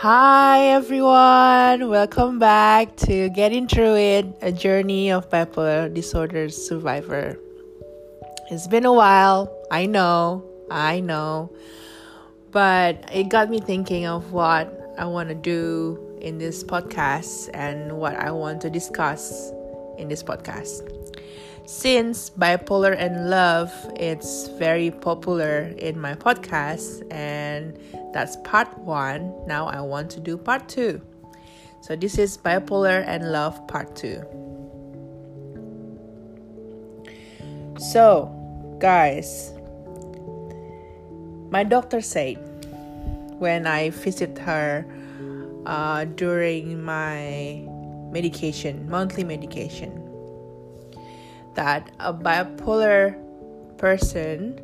Hi everyone, welcome back to Getting Through It, a journey of bipolar disorder survivor. It's been a while, I know, I know, but it got me thinking of what I want to do in this podcast and what I want to discuss in this podcast. Since bipolar and love it's very popular in my podcast and that's part 1, now I want to do part 2. So this is bipolar and love part 2. So, guys, my doctor said when I visit her uh, during my medication, monthly medication, that a bipolar person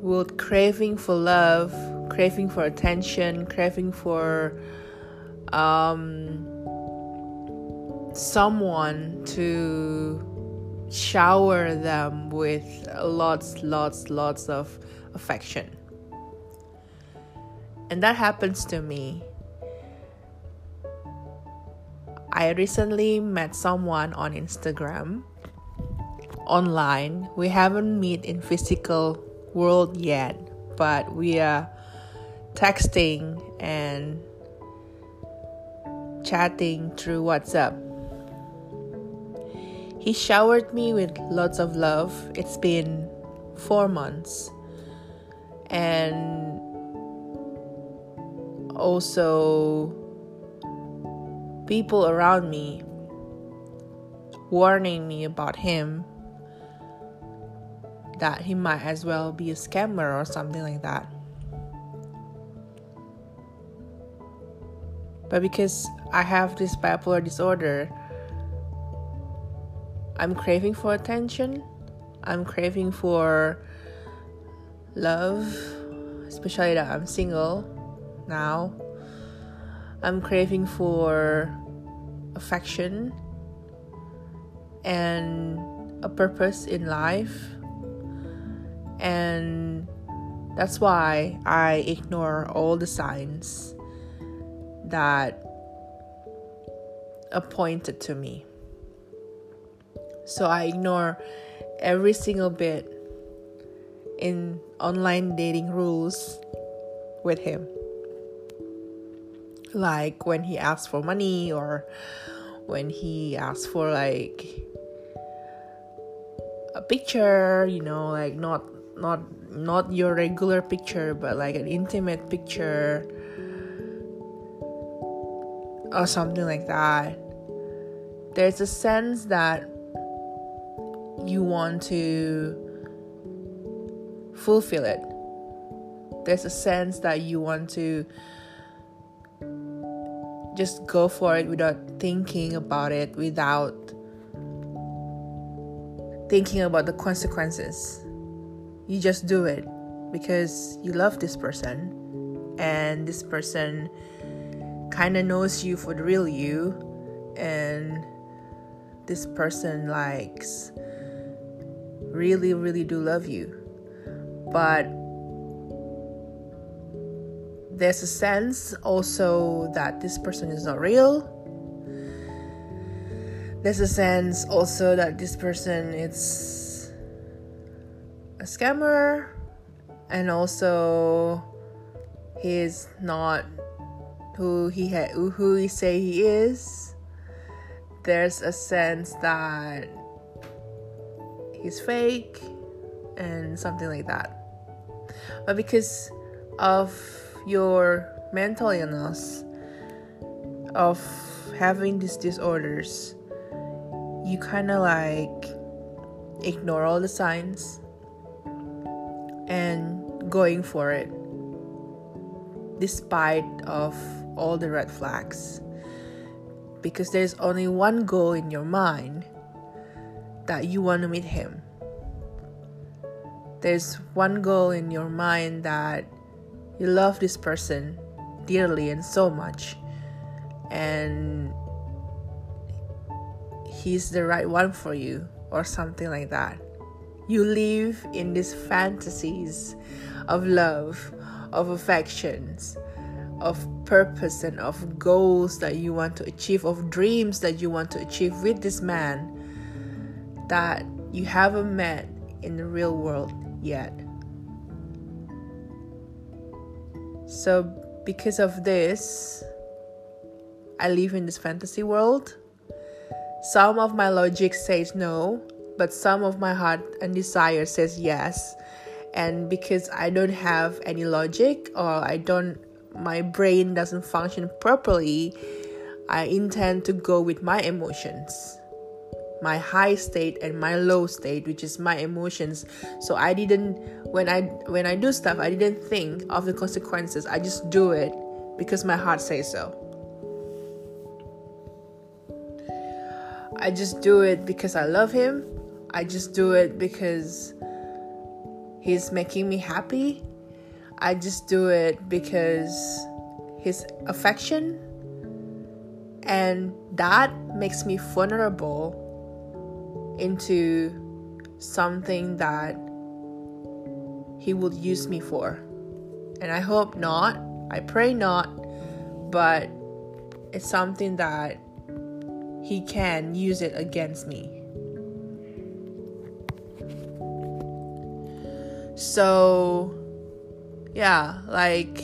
would craving for love, craving for attention, craving for um, someone to shower them with lots, lots, lots of affection. And that happens to me. I recently met someone on Instagram online. We haven't met in physical world yet, but we are texting and chatting through WhatsApp. He showered me with lots of love. It's been four months. And also, people around me warning me about him that he might as well be a scammer or something like that. But because I have this bipolar disorder, I'm craving for attention, I'm craving for love, especially that I'm single now. I'm craving for affection and a purpose in life and that's why I ignore all the signs that are pointed to me. So I ignore every single bit in online dating rules with him. Like when he asks for money or when he asks for like a picture, you know, like not not not your regular picture but like an intimate picture or something like that. There's a sense that you want to fulfill it. There's a sense that you want to just go for it without thinking about it without thinking about the consequences you just do it because you love this person and this person kind of knows you for the real you and this person likes really really do love you. But there's a sense also that this person is not real. There's a sense also that this person is a scammer and also he's not who he ha- who he say he is. There's a sense that he's fake and something like that. But because of your mental illness of having these disorders you kind of like ignore all the signs going for it despite of all the red flags because there's only one goal in your mind that you want to meet him. There's one goal in your mind that you love this person dearly and so much and he's the right one for you or something like that you live in these fantasies of love, of affections, of purpose and of goals that you want to achieve, of dreams that you want to achieve with this man that you haven't met in the real world yet. So, because of this, I live in this fantasy world. Some of my logic says no, but some of my heart and desire says yes. And because I don't have any logic or I don't my brain doesn't function properly, I intend to go with my emotions. My high state and my low state, which is my emotions. So I didn't when I when I do stuff, I didn't think of the consequences. I just do it because my heart says so. I just do it because I love him. I just do it because he's making me happy I just do it because his affection and that makes me vulnerable into something that he will use me for. And I hope not. I pray not. But it's something that he can use it against me. So yeah, like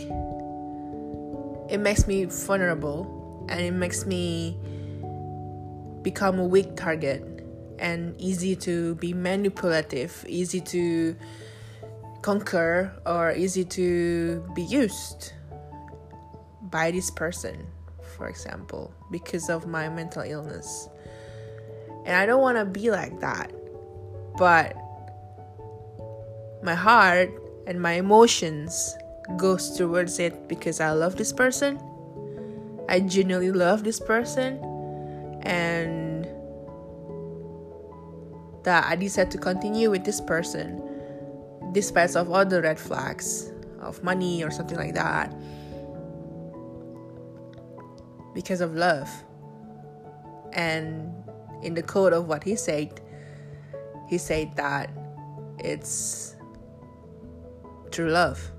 it makes me vulnerable and it makes me become a weak target and easy to be manipulative, easy to conquer, or easy to be used by this person, for example, because of my mental illness. And I don't want to be like that. But my heart and my emotions goes towards it because I love this person. I genuinely love this person. And that I decided to continue with this person despite of all the red flags of money or something like that. Because of love. And in the code of what he said he said that it's true love.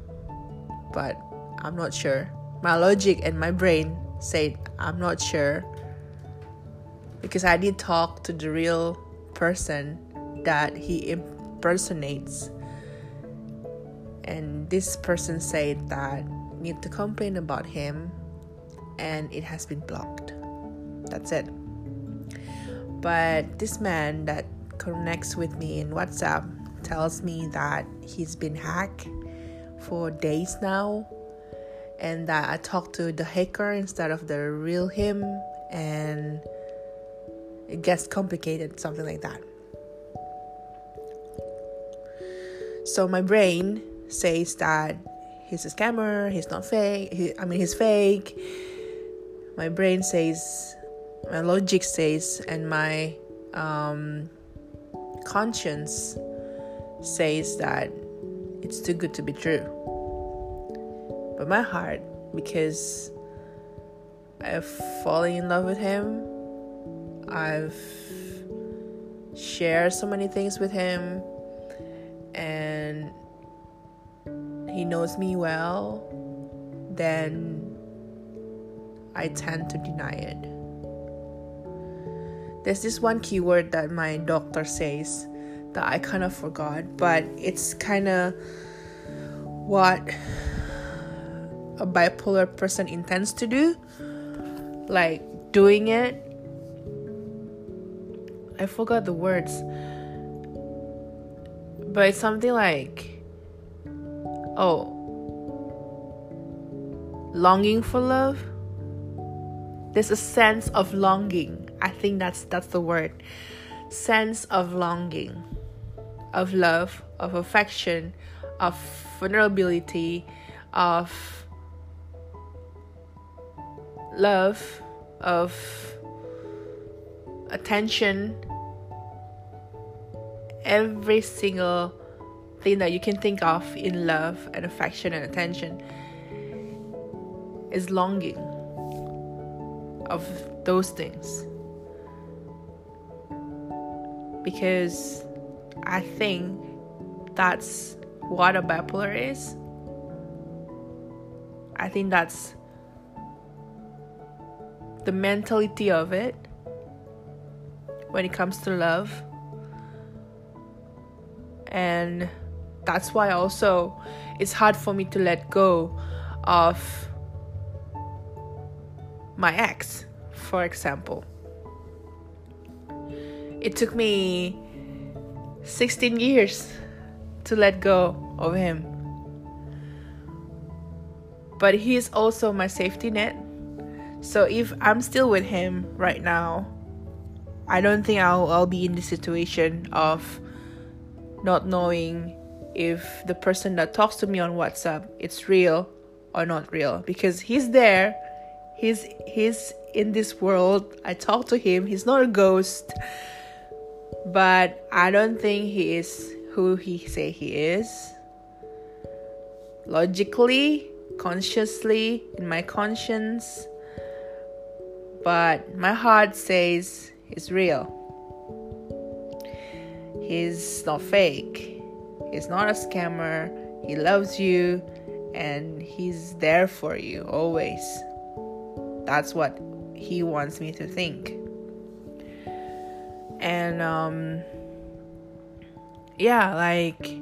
But I'm not sure. My logic and my brain said I'm not sure because I did talk to the real person that he impersonates. And this person said that need to complain about him and it has been blocked. That's it. But this man that connects with me in WhatsApp tells me that he's been hacked for days now and that I talked to the hacker instead of the real him and it gets complicated something like that. So my brain says that he's a scammer he's not fake he, i mean he's fake. My brain says my logic says and my um, conscience says that it's too good to be true. But my heart, because I've fallen in love with him, I've shared so many things with him, and he knows me well, then I tend to deny it. There's this one keyword that my doctor says that I kind of forgot, but it's kind of what a bipolar person intends to do. Like doing it. I forgot the words. But it's something like oh longing for love. There's a sense of longing. I think that's that's the word. Sense of longing of love, of affection, of vulnerability, of love, of attention, every single thing that you can think of in love and affection and attention is longing of those things. Because I think that's what a bipolar is. I think that's the mentality of it when it comes to love. And that's why also it's hard for me to let go of my ex, for example. It took me 16 years to let go of him. But he is also my safety net. So if I'm still with him right now, I don't think I'll, I'll be in the situation of not knowing if the person that talks to me on WhatsApp it's real or not real. Because he's there. He's he's in this world. I talk to him. He's not a ghost but I don't think he is who he say he is. Logically consciously in my conscience. But my heart says he's real. He's not fake. He's not a scammer. He loves you and he's there for you always. That's what he wants me to think and um yeah like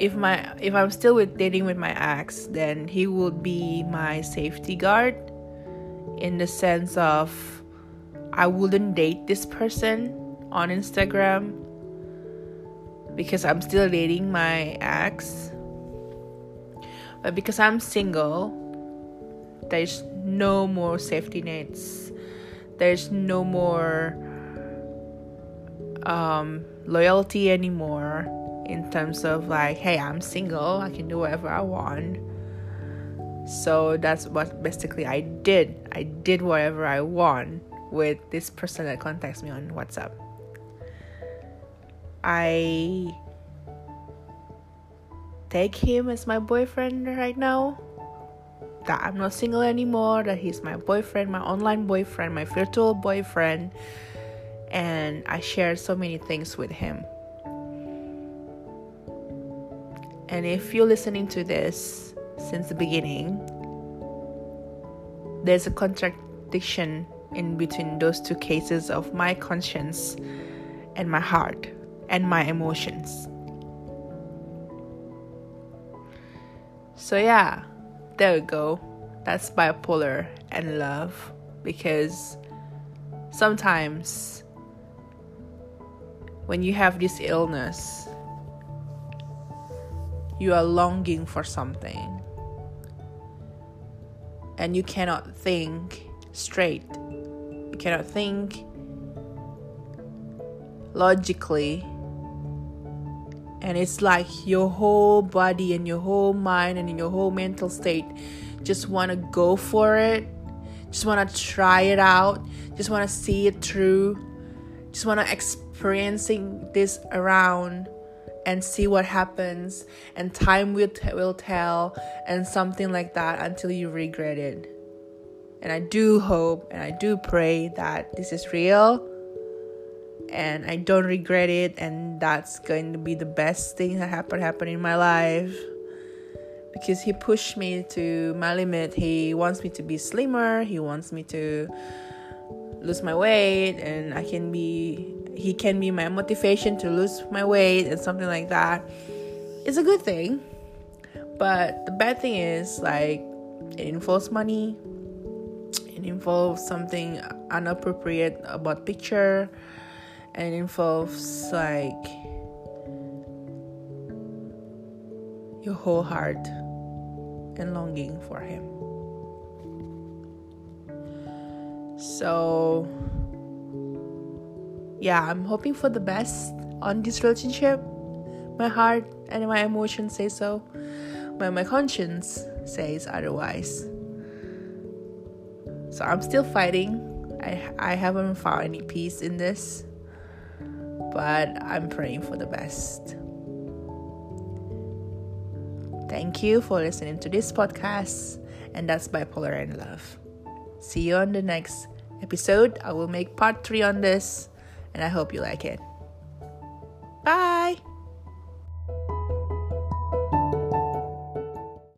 if my if i'm still with dating with my ex then he would be my safety guard in the sense of i wouldn't date this person on instagram because i'm still dating my ex. But because i'm single there's no more safety nets. There's no more um, loyalty anymore in terms of like, hey, I'm single, I can do whatever I want. So that's what basically I did. I did whatever I want with this person that contacts me on WhatsApp. I take him as my boyfriend right now. That I'm not single anymore, that he's my boyfriend, my online boyfriend, my virtual boyfriend and I shared so many things with him. And if you're listening to this since the beginning, there's a contradiction in between those two cases of my conscience and my heart and my emotions. So, yeah, there we go. That's bipolar and love because sometimes when you have this illness, you are longing for something and you cannot think straight. You cannot think logically. And it's like your whole body and your whole mind and your whole mental state just want to go for it, just want to try it out, just want to see it through, just want to experience experiencing this around and see what happens and time will, t- will tell and something like that until you regret it. And i do hope and i do pray that this is real and i don't regret it and that's going to be the best thing that happened happen in my life. Because he pushed me to my limit. He wants me to be slimmer. He wants me to lose my weight and i can be he can be my motivation to lose my weight and something like that it's a good thing. But the bad thing is like it involves money. It involves something inappropriate about picture. And it involves like your whole heart and longing for him. So yeah, I'm hoping for the best on this relationship. My heart and my emotions say so, but my conscience says otherwise. So I'm still fighting. I I haven't found any peace in this, but I'm praying for the best. Thank you for listening to this podcast, and that's Bipolar and Love. See you on the next episode. I will make part three on this and I hope you like it. Bye!